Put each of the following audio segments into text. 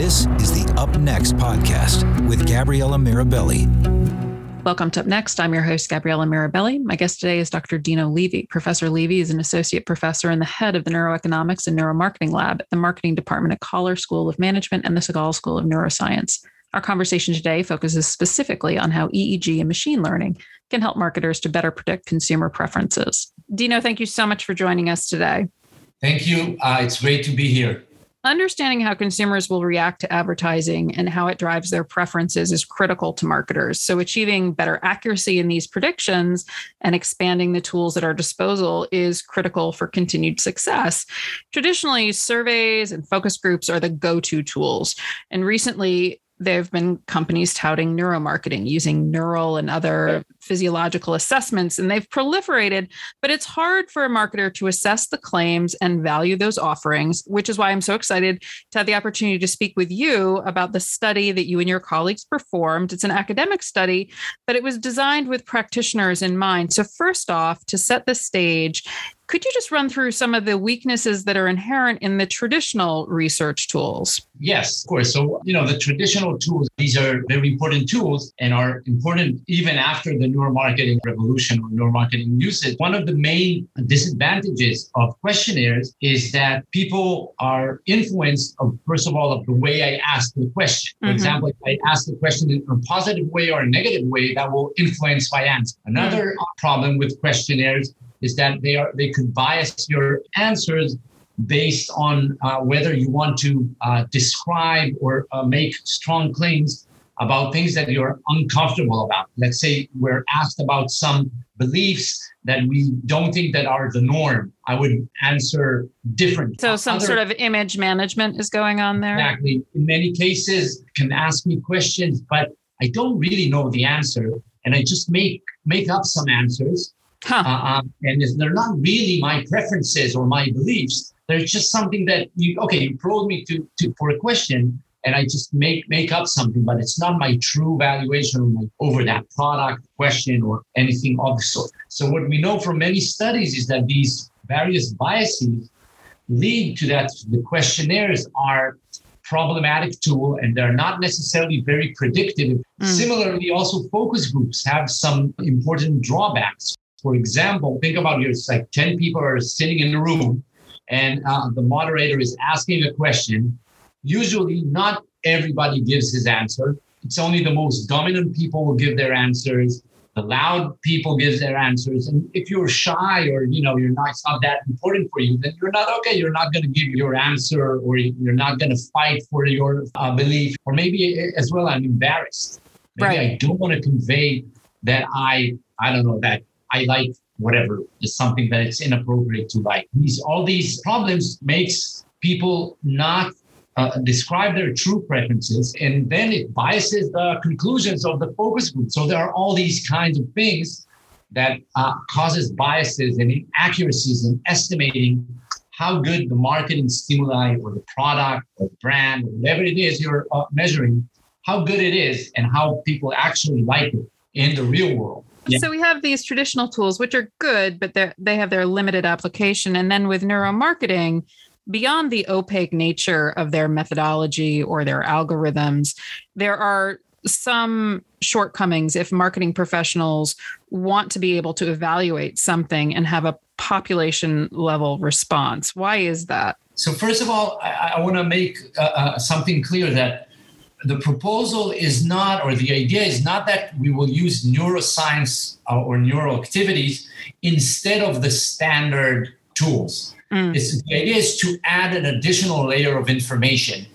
This is the Up Next podcast with Gabriella Mirabelli. Welcome to Up Next. I'm your host, Gabriella Mirabelli. My guest today is Dr. Dino Levy. Professor Levy is an associate professor and the head of the Neuroeconomics and Neuromarketing Lab at the Marketing Department at Coller School of Management and the Sagol School of Neuroscience. Our conversation today focuses specifically on how EEG and machine learning can help marketers to better predict consumer preferences. Dino, thank you so much for joining us today. Thank you. Uh, it's great to be here. Understanding how consumers will react to advertising and how it drives their preferences is critical to marketers. So, achieving better accuracy in these predictions and expanding the tools at our disposal is critical for continued success. Traditionally, surveys and focus groups are the go to tools. And recently, there have been companies touting neuromarketing using neural and other physiological assessments, and they've proliferated. But it's hard for a marketer to assess the claims and value those offerings, which is why I'm so excited to have the opportunity to speak with you about the study that you and your colleagues performed. It's an academic study, but it was designed with practitioners in mind. So, first off, to set the stage, could you just run through some of the weaknesses that are inherent in the traditional research tools? Yes, of course. So, you know, the traditional tools, these are very important tools and are important even after the neuromarketing revolution or neuromarketing usage. One of the main disadvantages of questionnaires is that people are influenced, of, first of all, of the way I ask the question. For mm-hmm. example, if I ask the question in a positive way or a negative way, that will influence my answer. Another mm-hmm. problem with questionnaires is that they are they could bias your answers based on uh, whether you want to uh, describe or uh, make strong claims about things that you're uncomfortable about. Let's say we're asked about some beliefs that we don't think that are the norm. I would answer different. So some Other, sort of image management is going on there. Exactly. In many cases, can ask me questions, but I don't really know the answer, and I just make make up some answers Huh. Uh, um, and they're not really my preferences or my beliefs. They're just something that you okay. You probe me to, to for a question, and I just make make up something, but it's not my true valuation over that product, question, or anything of the sort. So what we know from many studies is that these various biases lead to that the questionnaires are problematic tool and they're not necessarily very predictive. Mm. Similarly, also focus groups have some important drawbacks. For example, think about yours like 10 people are sitting in a room and uh, the moderator is asking a question. Usually, not everybody gives his answer. It's only the most dominant people will give their answers. The loud people give their answers. And if you're shy or you know you're not, it's not that important for you, then you're not okay. You're not going to give your answer, or you're not going to fight for your uh, belief. Or maybe as well, I'm embarrassed. Maybe right. I don't want to convey that I I don't know that I like whatever is something that it's inappropriate to like. These all these problems makes people not uh, describe their true preferences, and then it biases the conclusions of the focus group. So there are all these kinds of things that uh, causes biases and inaccuracies in estimating how good the marketing stimuli or the product or the brand or whatever it is you're uh, measuring, how good it is and how people actually like it in the real world. Yeah. So we have these traditional tools, which are good, but they they have their limited application. And then with neuromarketing, beyond the opaque nature of their methodology or their algorithms, there are some shortcomings if marketing professionals want to be able to evaluate something and have a population level response. Why is that? So, first of all, I, I want to make uh, uh, something clear that the proposal is not, or the idea is not that we will use neuroscience uh, or neural activities instead of the standard tools. Mm. the idea is to add an additional layer of information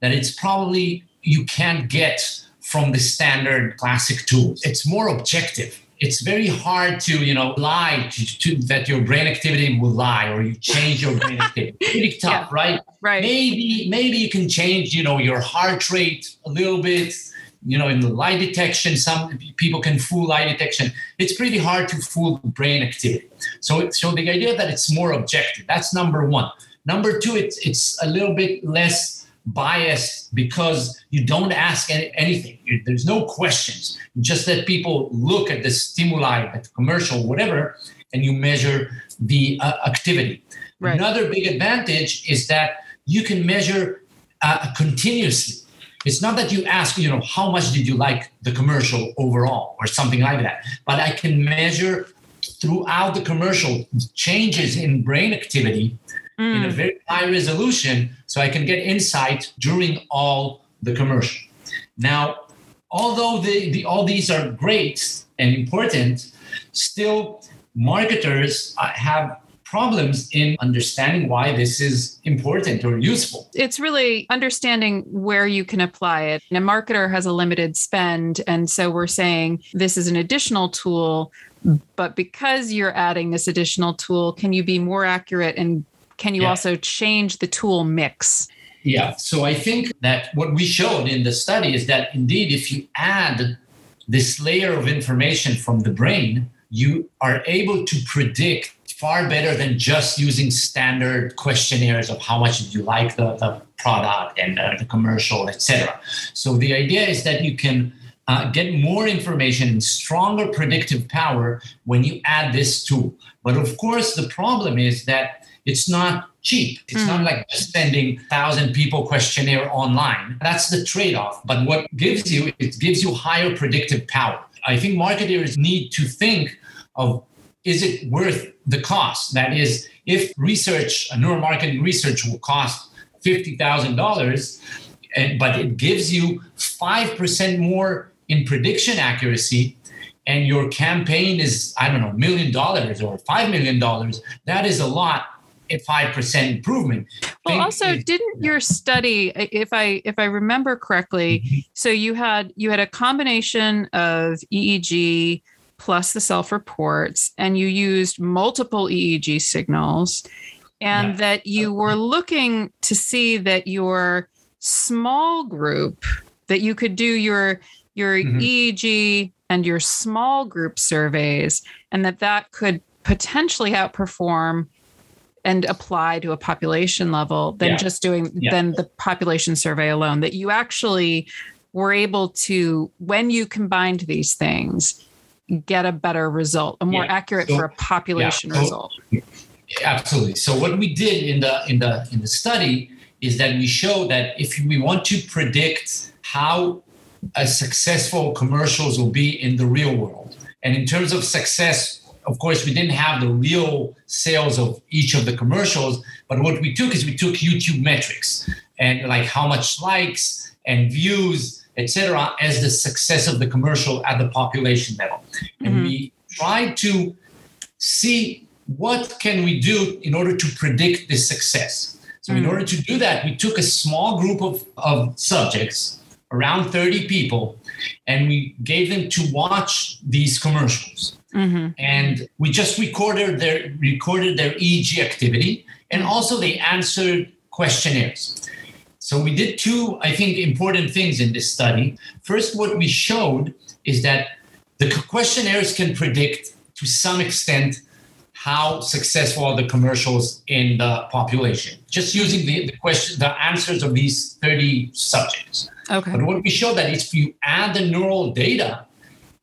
that it's probably you can't get from the standard classic tools. It's more objective. It's very hard to you know lie to, to, that your brain activity will lie or you change your brain activity. Pretty tough yeah, right? Right. Maybe maybe you can change you know your heart rate a little bit you know, in the lie detection, some people can fool lie detection. It's pretty hard to fool brain activity. So, so the idea that it's more objective, that's number one. Number two, it's, it's a little bit less biased because you don't ask any, anything. There's no questions. Just let people look at the stimuli, at the commercial, whatever, and you measure the uh, activity. Right. Another big advantage is that you can measure uh, continuously. It's not that you ask, you know, how much did you like the commercial overall or something like that, but I can measure throughout the commercial changes in brain activity mm. in a mm. very high resolution so I can get insight during all the commercial. Now, although the, the, all these are great and important, still marketers uh, have problems in understanding why this is important or useful. It's really understanding where you can apply it. And a marketer has a limited spend. And so we're saying this is an additional tool. But because you're adding this additional tool, can you be more accurate and can you yeah. also change the tool mix? Yeah. So I think that what we showed in the study is that indeed, if you add this layer of information from the brain, you are able to predict far better than just using standard questionnaires of how much did you like the, the product and uh, the commercial, etc. So the idea is that you can uh, get more information and stronger predictive power when you add this tool. But of course, the problem is that it's not cheap. It's mm. not like just sending thousand people questionnaire online. That's the trade-off. But what gives you it gives you higher predictive power. I think marketers need to think of is it worth the cost? That is, if research, a neuromarketing research will cost fifty thousand dollars, but it gives you five percent more in prediction accuracy, and your campaign is I don't know million dollars or five million dollars, that is a lot a five percent improvement. Well, also, didn't your study, if I if I remember correctly, mm-hmm. so you had you had a combination of EEG plus the self reports, and you used multiple EEG signals, and that you were looking to see that your small group that you could do your your mm-hmm. EEG and your small group surveys, and that that could potentially outperform and apply to a population level than yeah. just doing yeah. than the population survey alone that you actually were able to when you combined these things get a better result a more yeah. accurate so, for a population so, result. Absolutely. So what we did in the in the in the study is that we show that if we want to predict how a successful commercials will be in the real world and in terms of success of course, we didn't have the real sales of each of the commercials, but what we took is we took YouTube metrics and like how much likes and views, etc., as the success of the commercial at the population level. Mm-hmm. And we tried to see what can we do in order to predict this success. So mm-hmm. in order to do that, we took a small group of, of subjects, around 30 people, and we gave them to watch these commercials. Mm-hmm. And we just recorded their recorded their EEG activity, and also they answered questionnaires. So we did two, I think, important things in this study. First, what we showed is that the questionnaires can predict to some extent how successful are the commercials in the population, just using the, the question, the answers of these 30 subjects. Okay. But what we showed that if you add the neural data,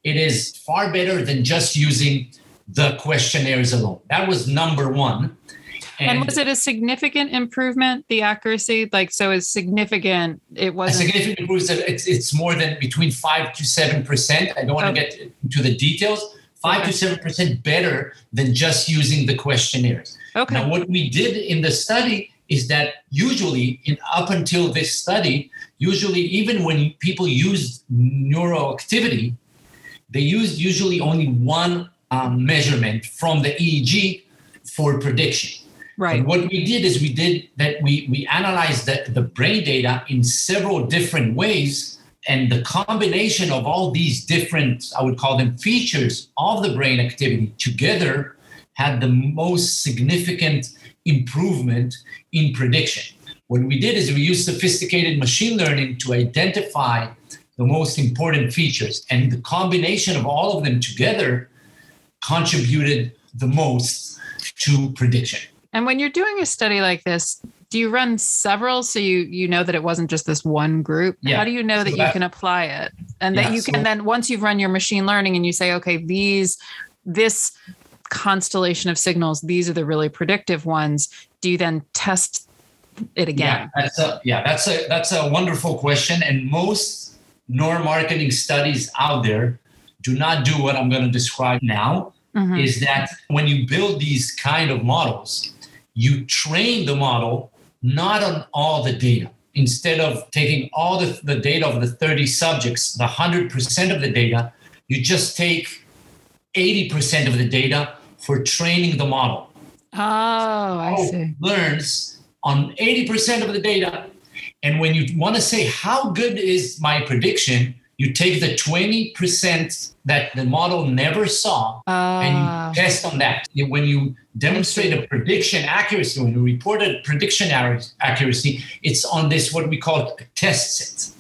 it is far better than just using the questionnaires alone. That was number one. And, and was it a significant improvement, the accuracy? Like, so is significant. It was a significant improvement. It's, it's more than between five to seven percent. I don't want okay. to get into the details. Five okay. to seven percent better than just using the questionnaires. Okay. Now, what we did in the study is that usually, in up until this study, usually even when people use neuroactivity, they used usually only one um, measurement from the EEG for prediction. Right. What we did is we did that we we analyzed the, the brain data in several different ways. And the combination of all these different, I would call them features of the brain activity together had the most significant improvement in prediction. What we did is we used sophisticated machine learning to identify the most important features. And the combination of all of them together contributed the most to prediction. And when you're doing a study like this, do you run several so you you know that it wasn't just this one group? Yeah. How do you know so that, that, you can apply it and yeah, that you can so, then once you've run your machine learning and you say, okay, these this constellation of signals, these are the really predictive ones. Do you then test it again? Yeah, that's a yeah, that's a that's a wonderful question. And most neuromarketing studies out there do not do what I'm going to describe now. Mm-hmm. Is that when you build these kind of models, you train the model not on all the data. Instead of taking all the, the data of the 30 subjects, the 100% of the data, you just take 80% of the data for training the model. Oh, I see. Learns on 80% of the data. And when you want to say, how good is my prediction? You take the 20% that the model never saw uh, and you ah. test on that. When you demonstrate a prediction accuracy, when you report a prediction accuracy, it's on this, what we call a test set.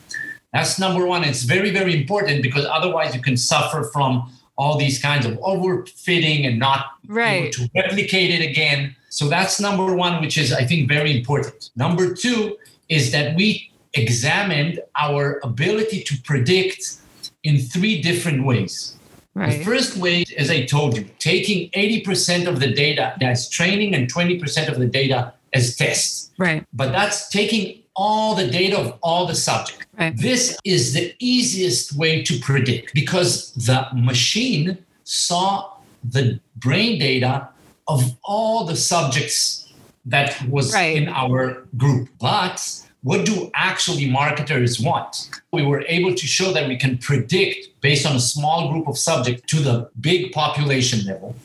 That's number one. It's very, very important because otherwise you can suffer from all these kinds of overfitting and not right. able to replicate it again. So that's number one, which is, I think, very important. Number two is that we examined our ability to predict in three different ways. Right. The first way, as I told you, taking 80% of the data as training and 20% of the data as tests. Right. But that's taking all the data of all the subjects. Right. This is the easiest way to predict because the machine saw the brain data of all the subjects that was right. in our group. But what do actually marketers want? We were able to show that we can predict based on a small group of subjects to the big population level.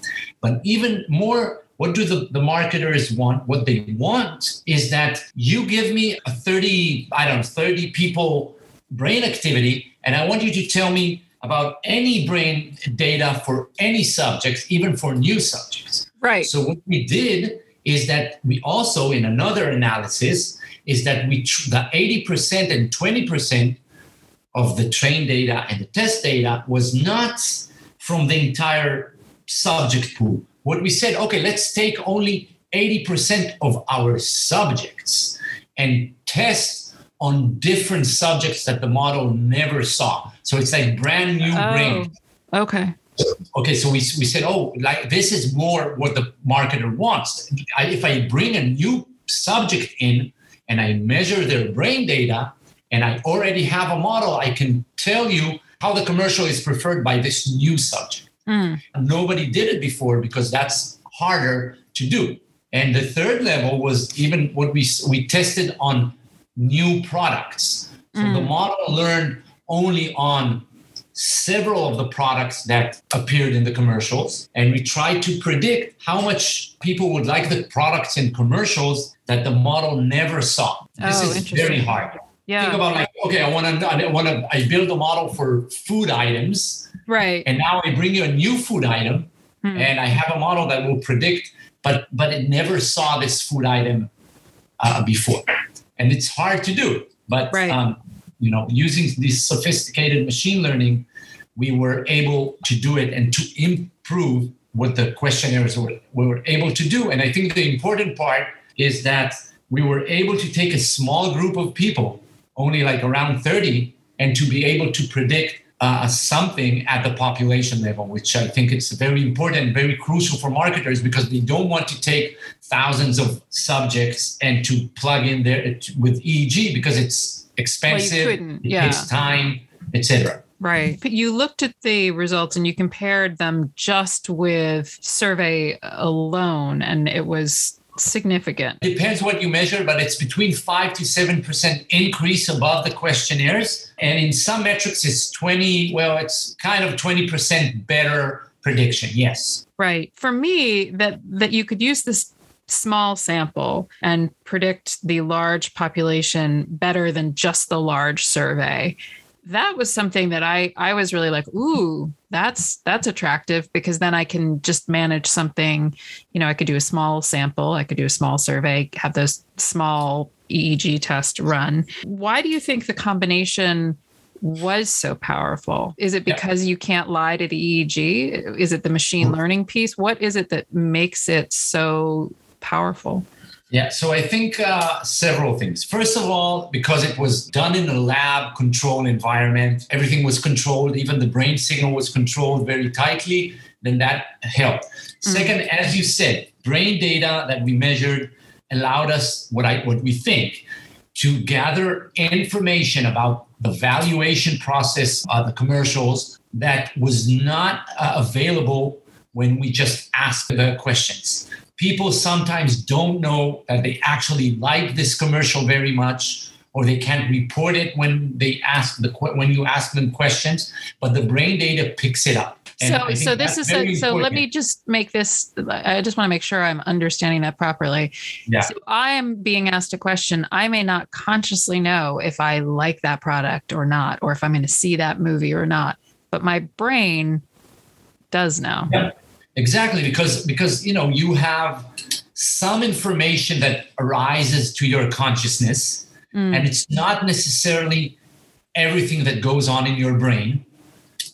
But even more, what do the, the marketers want? What they want is that you give me a 30, I don't know, 30 people brain activity, and I want you to tell me about any brain data for any subjects, even for new subjects. Right. So what we did is that we also, in another analysis, is that we the 80% and 20% of the train data and the test data was not from the entire subject pool. What we said, okay, let's take only 80% of our subjects and test on different subjects that the model never saw. So it's like brand new oh, brain. Okay. Okay, so we, we said, oh, like this is more what the marketer wants. I, if I bring a new subject in, and I measure their brain data and I already have a model, I can tell you how the commercial is preferred by this new subject. Mm. Nobody did it before because that's harder to do. And the third level was even what we we tested on new products. So mm. the model learned only on several of the products that appeared in the commercials and we tried to predict how much people would like the products in commercials that the model never saw. This oh, is very hard. Yeah. Think about like okay i want to i want to i build a model for food items. Right. And now i bring you a new food item hmm. and i have a model that will predict but but it never saw this food item uh, before. And it's hard to do but right. um, you know using this sophisticated machine learning we were able to do it and to improve what the questionnaires were, we were able to do. And I think the important part is that we were able to take a small group of people, only like around 30, and to be able to predict uh, something at the population level, which I think it's very important, very crucial for marketers because they don't want to take thousands of subjects and to plug in there with EEG because it's expensive, well, it takes time, etc. Right. But you looked at the results and you compared them just with survey alone, and it was significant. Depends what you measure, but it's between 5 to 7% increase above the questionnaires. And in some metrics, it's 20, well, it's kind of 20% better prediction. Yes. Right. For me, that that you could use this small sample and predict the large population better than just the large survey that was something that I I was really like, ooh, that's that's attractive because then I can just manage something. You know, I could do a small sample, I could do a small survey, have those small EEG test run. Why do you think the combination was so powerful? Is it because yeah. you can't lie to the EEG? Is it the machine mm-hmm. learning piece? What is it that makes it so powerful? Yeah, so I think uh, several things. First of all, because it was done in a lab controlled environment, everything was controlled, even the brain signal was controlled very tightly, then that helped. Mm-hmm. Second, as you said, brain data that we measured allowed us what I what we think to gather information about the valuation process of the commercials that was not uh, available when we just asked the questions. People sometimes don't know that they actually like this commercial very much or they can't report it when they ask the when you ask them questions but the brain data picks it up so, so this is a, so. Let me just make this. I just want to make sure I'm understanding that properly. Yeah. So I am being asked a question. I may not consciously know if I like that product or not, or if I'm going to see that movie or not. But my brain does know. Yeah, exactly. Because because you know you have some information that arises to your consciousness, mm. and it's not necessarily everything that goes on in your brain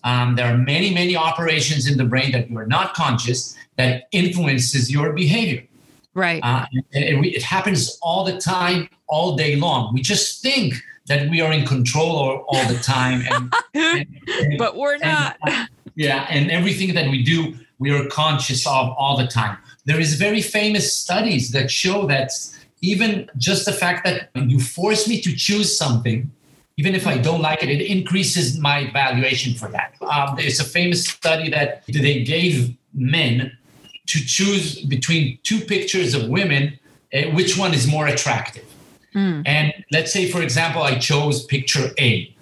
um, there are many, many operations in the brain that you are not conscious that influences your behavior. Right. Uh, it, it, happens all the time, all day long. We just think that we are in control all, all the time, and, and, and but we're not. yeah, and everything that we do, we are conscious of all the time. There is very famous studies that show that even just the fact that you force me to choose something even if I don't like it, it increases my valuation for that. Um, there's a famous study that they gave men to choose between two pictures of women, uh, which one is more attractive. Mm. And let's say, for example, I chose picture A.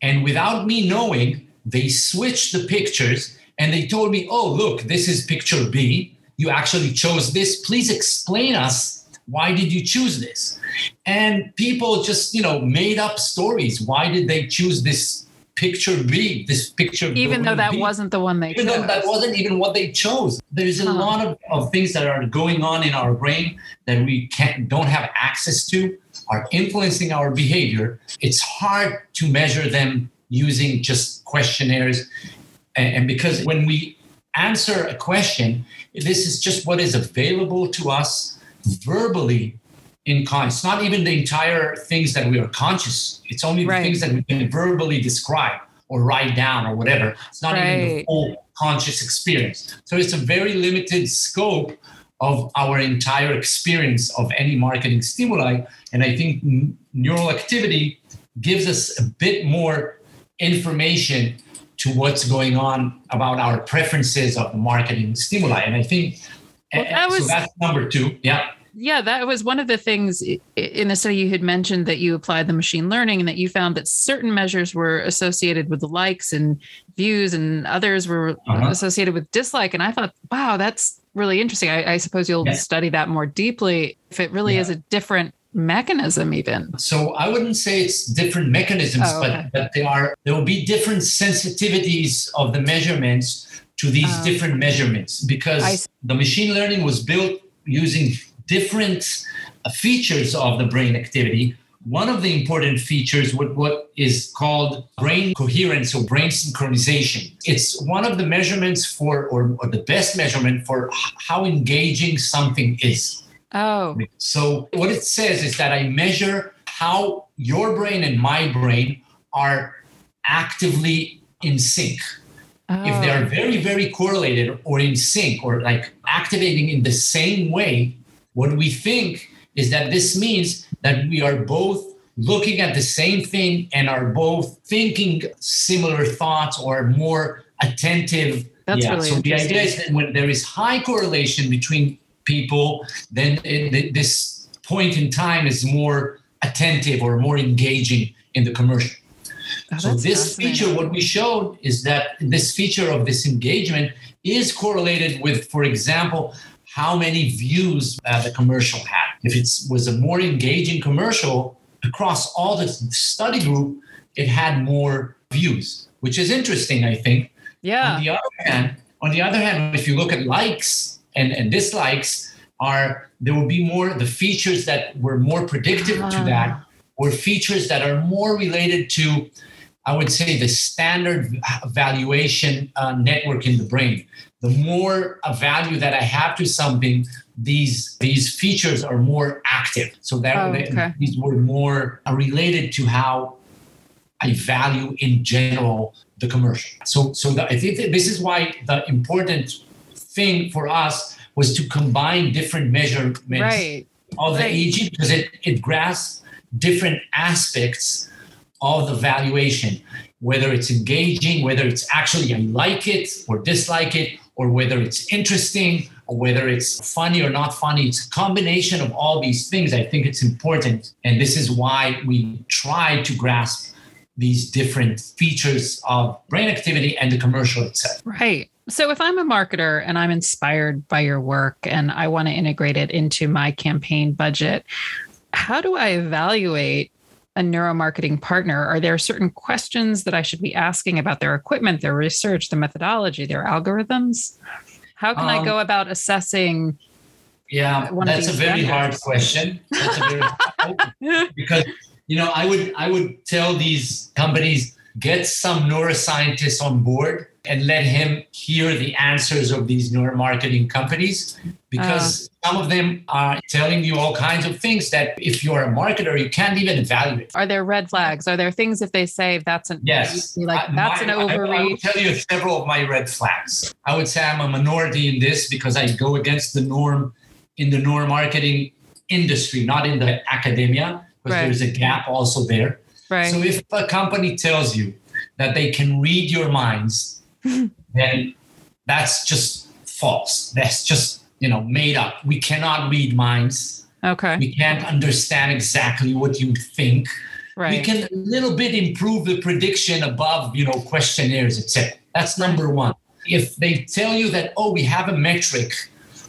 And without me knowing, they switched the pictures and they told me, oh, look, this is picture B. You actually chose this. Please explain us why did you choose this? And people just, you know, made up stories. Why did they choose this picture B, this picture? Even though that B? wasn't the one they even chose. though that wasn't even what they chose. There's a huh. lot of, of things that are going on in our brain that we can't don't have access to, are influencing our behavior. It's hard to measure them using just questionnaires. And, and because when we answer a question, this is just what is available to us verbally in con. It's not even the entire things that we are conscious. It's only right. the things that we can verbally describe or write down or whatever. It's not right. even the full conscious experience. So it's a very limited scope of our entire experience of any marketing stimuli. And I think n- neural activity gives us a bit more information to what's going on about our preferences of the marketing stimuli. And I think well, that was, so that's number two. Yeah yeah, that was one of the things in the study you had mentioned that you applied the machine learning and that you found that certain measures were associated with the likes and views and others were uh-huh. associated with dislike. And I thought, wow, that's really interesting. I, I suppose you'll yeah. study that more deeply if it really yeah. is a different mechanism even so i wouldn't say it's different mechanisms oh, okay. but but they are there will be different sensitivities of the measurements to these um, different measurements because the machine learning was built using different uh, features of the brain activity. One of the important features what, what is called brain coherence or brain synchronization. It's one of the measurements for, or, or the best measurement for how engaging something is. Oh. So what it says is that I measure how your brain and my brain are actively in sync. Oh. If they are oh. very, very correlated or in sync or like activating in the same way, what we think is that this means that we are both looking at the same thing and are both thinking similar thoughts or more attentive. That's yeah. really so the idea is that when there is high correlation between people, then it, this point in time is more attentive or more engaging in the commercial. Oh, so this feature, what we showed is that this feature of this engagement is correlated with, for example, how many views uh, the commercial had. If it was a more engaging commercial across all the study group, it had more views, which is interesting, I think. Yeah. On the other hand, on the other hand, if you look at likes and, and dislikes, are there will be more the features that were more predictive uh. to that, or features that are more related to I would say, the standard valuation uh, network in the brain. The more a value that I have to something, these these features are more active. So that oh, okay. these were more related to how I value in general the commercial. So so the, I think this is why the important thing for us was to combine different measurements right. of the right. EEG because it, it grasps different aspects of the valuation, whether it's engaging, whether it's actually I like it or dislike it, or whether it's interesting or whether it's funny or not funny. It's a combination of all these things. I think it's important. And this is why we try to grasp these different features of brain activity and the commercial itself. Right. So if I'm a marketer and I'm inspired by your work and I want to integrate it into my campaign budget, how do I evaluate a neuromarketing partner? Are there certain questions that I should be asking about their equipment, their research, the methodology, their algorithms? How can um, I go about assessing? Yeah, that's a very standards? hard question. That's a very hard because you know I would I would tell these companies get some neuroscientists on board and let him hear the answers of these neuromarketing companies because uh, some of them are telling you all kinds of things that if you're a marketer you can't even evaluate are there red flags? Are there things if they say that's an yes. like I, that's my, an overreach I, I will tell you several of my red flags. I would say i'm a minority in this because i go against the norm in the neuromarketing industry not in the academia because right. there's a gap also there. Right. so if a company tells you that they can read your minds then that's just false. That's just, you know, made up. We cannot read minds. Okay. We can't understand exactly what you think. Right. We can a little bit improve the prediction above, you know, questionnaires, etc. That's number one. If they tell you that, oh, we have a metric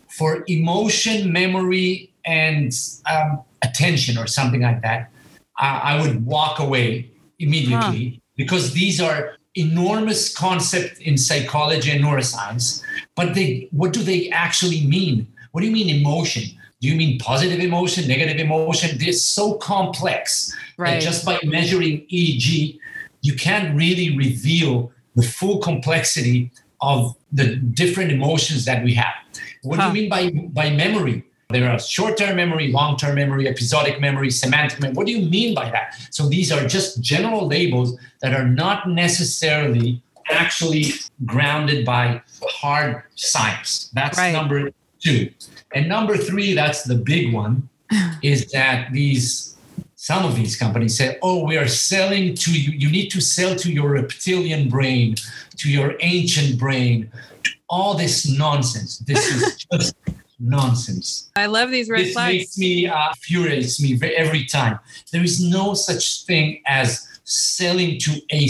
for emotion, memory, and um, attention or something like that, I, I would walk away immediately huh. because these are enormous concept in psychology and neuroscience, but they what do they actually mean? What do you mean emotion? Do you mean positive emotion, negative emotion? They're so complex right. that just by measuring EEG, you can't really reveal the full complexity of the different emotions that we have. What huh. do you mean by by memory? There are short term memory, long term memory, episodic memory, semantic memory. What do you mean by that? So these are just general labels that are not necessarily actually grounded by hard science. That's right. number two. And number three, that's the big one, is that these some of these companies say, oh, we are selling to you, you need to sell to your reptilian brain, to your ancient brain, to all this nonsense. This is just nonsense. I love these red this flags. makes me uh, furiates me every time. There is no such thing as selling to a,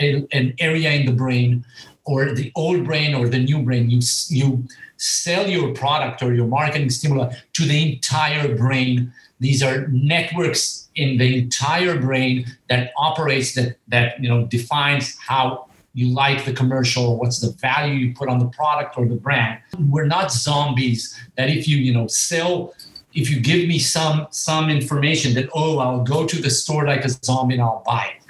a, an area in the brain or the old brain or the new brain. You you sell your product or your marketing stimuli to the entire brain. These are networks in the entire brain that operates that that you know defines how you like the commercial, what's the value you put on the product or the brand. We're not zombies that if you, you know, sell if you give me some some information that oh I'll go to the store like a zombie and I'll buy it.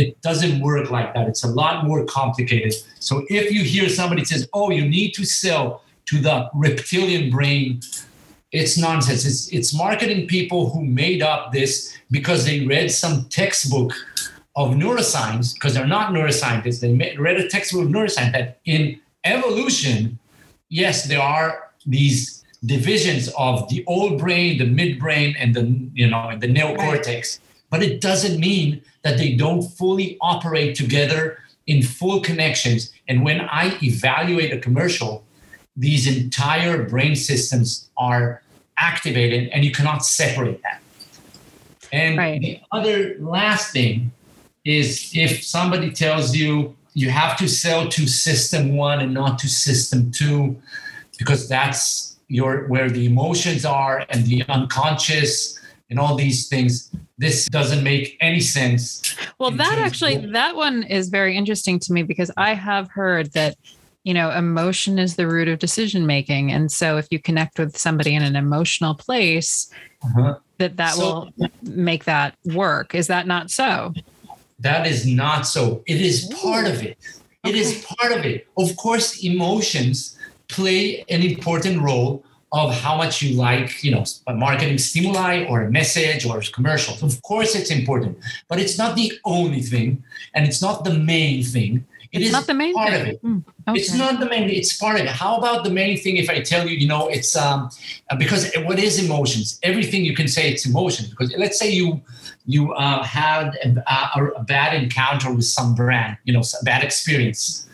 It doesn't work like that. It's a lot more complicated. So if you hear somebody says, "Oh, you need to sell to the reptilian brain," it's nonsense. It's it's marketing people who made up this because they read some textbook of neuroscience, because they're not neuroscientists, they read a textbook of neuroscience that in evolution, yes, there are these divisions of the old brain, the midbrain, and the you know and the neocortex. But it doesn't mean that they don't fully operate together in full connections. And when I evaluate a commercial, these entire brain systems are activated and you cannot separate that. And right. the other last thing is if somebody tells you you have to sell to system one and not to system two, because that's your where the emotions are and the unconscious and all these things this doesn't make any sense well that actually of- that one is very interesting to me because i have heard that you know emotion is the root of decision making and so if you connect with somebody in an emotional place uh-huh. that that so, will make that work. Is that not so that is not so. It is part of it. It okay. is part of it. Of course, emotions play an important role of how much you like, you know, a marketing stimuli or a message or commercials. Of course, it's important, but it's not the only thing, and it's not the main thing. It it's is not the main part thing. of it. Mm, okay. It's not the main. It's part of it. How about the main thing? If I tell you, you know, it's um, because what is emotions? Everything you can say it's emotions. Because let's say you you uh, had a, a, bad encounter with some brand, you know, a bad experience,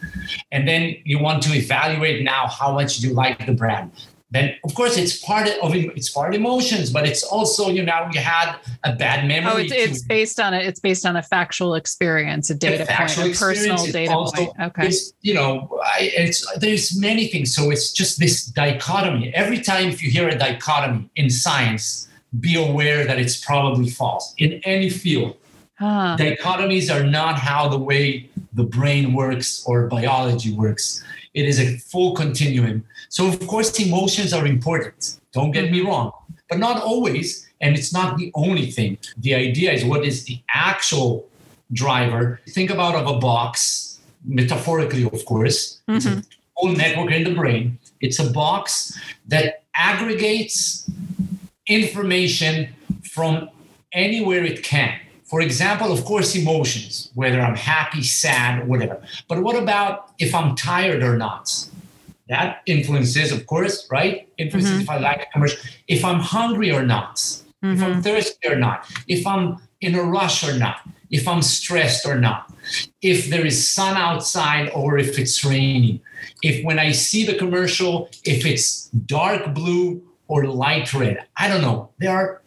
and then you want to evaluate now how much you like the brand then of course it's part of it's part emotions but it's also you know you had a bad memory oh it's, it's based on it it's based on a factual experience a data a point a personal data also, point. Okay. it's, you know I, it's there's many things. So it's just this dichotomy. Every time if you hear a dichotomy in science be aware that it's probably false in any field. Huh. dichotomies are not how the way the brain works or biology works it is a full continuum. So, of course, emotions are important. Don't get me mm-hmm. wrong, but not always. And it's not the only thing. The idea is what is the actual driver. Think about of a box, metaphorically, of course. Mm-hmm. It's a mm-hmm. whole network in the brain. It's a box that aggregates information from anywhere it can. For example, of course, emotions, whether I'm happy, sad, whatever. But what about if I'm tired or not? That influences, of course, right? Influences mm-hmm. if I like a commercial. If I'm hungry or not, mm-hmm. if I'm mm-hmm. thirsty or not, if I'm in a rush or not, if I'm stressed or not, if there is sun outside or if it's raining, if when I see the commercial, if it's dark blue or light red. I don't know. There are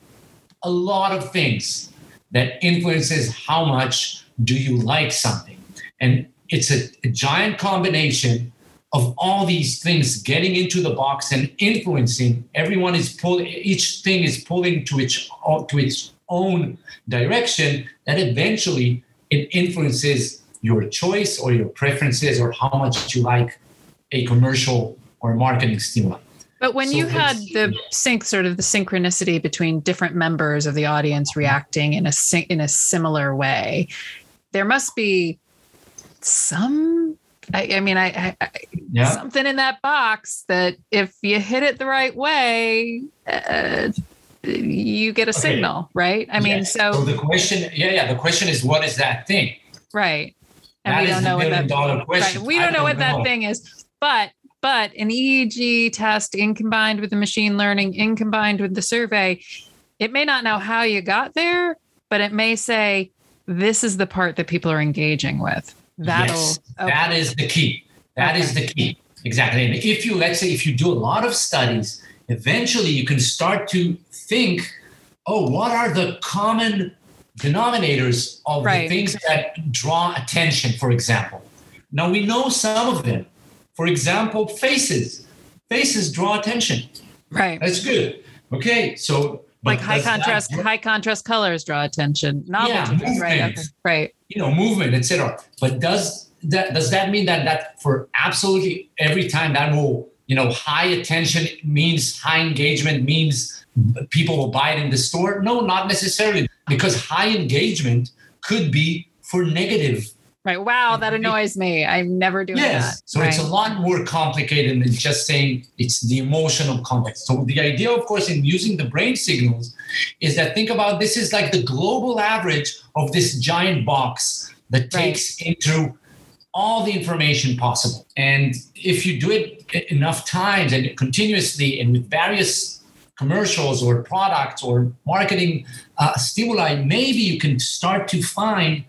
a lot of things that influences how much do you like something. And it's a, a giant combination of all these things getting into the box and influencing. Everyone is pulling, each thing is pulling to its, to its own direction that eventually it influences your choice or your preferences or how much you like a commercial or marketing stimuli. But when so you had the sync, sort of the synchronicity between different members of the audience reacting in a in a similar way, there must be some. I, I mean, I, I yeah. something in that box that if you hit it the right way, uh, you get a okay. signal, right? I mean, so, so the question, yeah, yeah, the question is, what is that thing? Right. And that we don't know what that, right. We don't, don't know what know. that thing is, but but an EEG test in combined with the machine learning, in combined with the survey, it may not know how you got there, but it may say, this is the part that people are engaging with. That'll yes, okay. that is the key. That okay. is the key. Exactly. And if you let's say if you do a lot of studies, eventually you can start to think, oh, what are the common denominators of right. the things that draw attention, for example? Now we know some of them. For example, faces. Faces draw attention. Right. That's good. Okay. So like high contrast, that, high contrast colors draw attention. Novelty, yeah, movement, right? Okay. Right. You know, movement, etc. But does that does that mean that that for absolutely every time that will you know high attention means high engagement means people will buy it in the store? No, not necessarily. Because high engagement could be for negative Right. Wow, that annoys me. I'm never doing yes. that. So right. it's a lot more complicated than just saying it's the emotional context. So the idea, of course, in using the brain signals is that think about this is like the global average of this giant box that takes right. into all the information possible. And if you do it enough times and continuously and with various commercials or products or marketing uh, stimuli, maybe you can start to find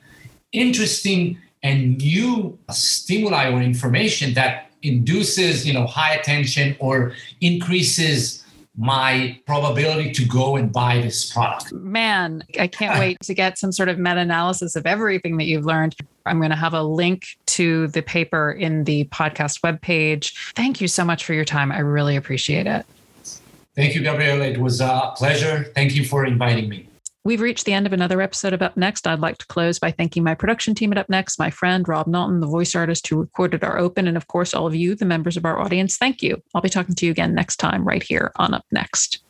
interesting and new stimuli or information that induces you know high attention or increases my probability to go and buy this product. Man, I can't ah. wait to get some sort of meta analysis of everything that you've learned. I'm going to have a link to the paper in the podcast webpage. Thank you so much for your time. I really appreciate it. Thank you, Gabrielle. It was a pleasure. Thank you for inviting me. We've reached the end of another episode of Up Next. I'd like to close by thanking my production team at Up Next, my friend Rob Knowlton, the voice artist who recorded our open, and of course, all of you, the members of our audience. Thank you. I'll be talking to you again next time, right here on Up Next.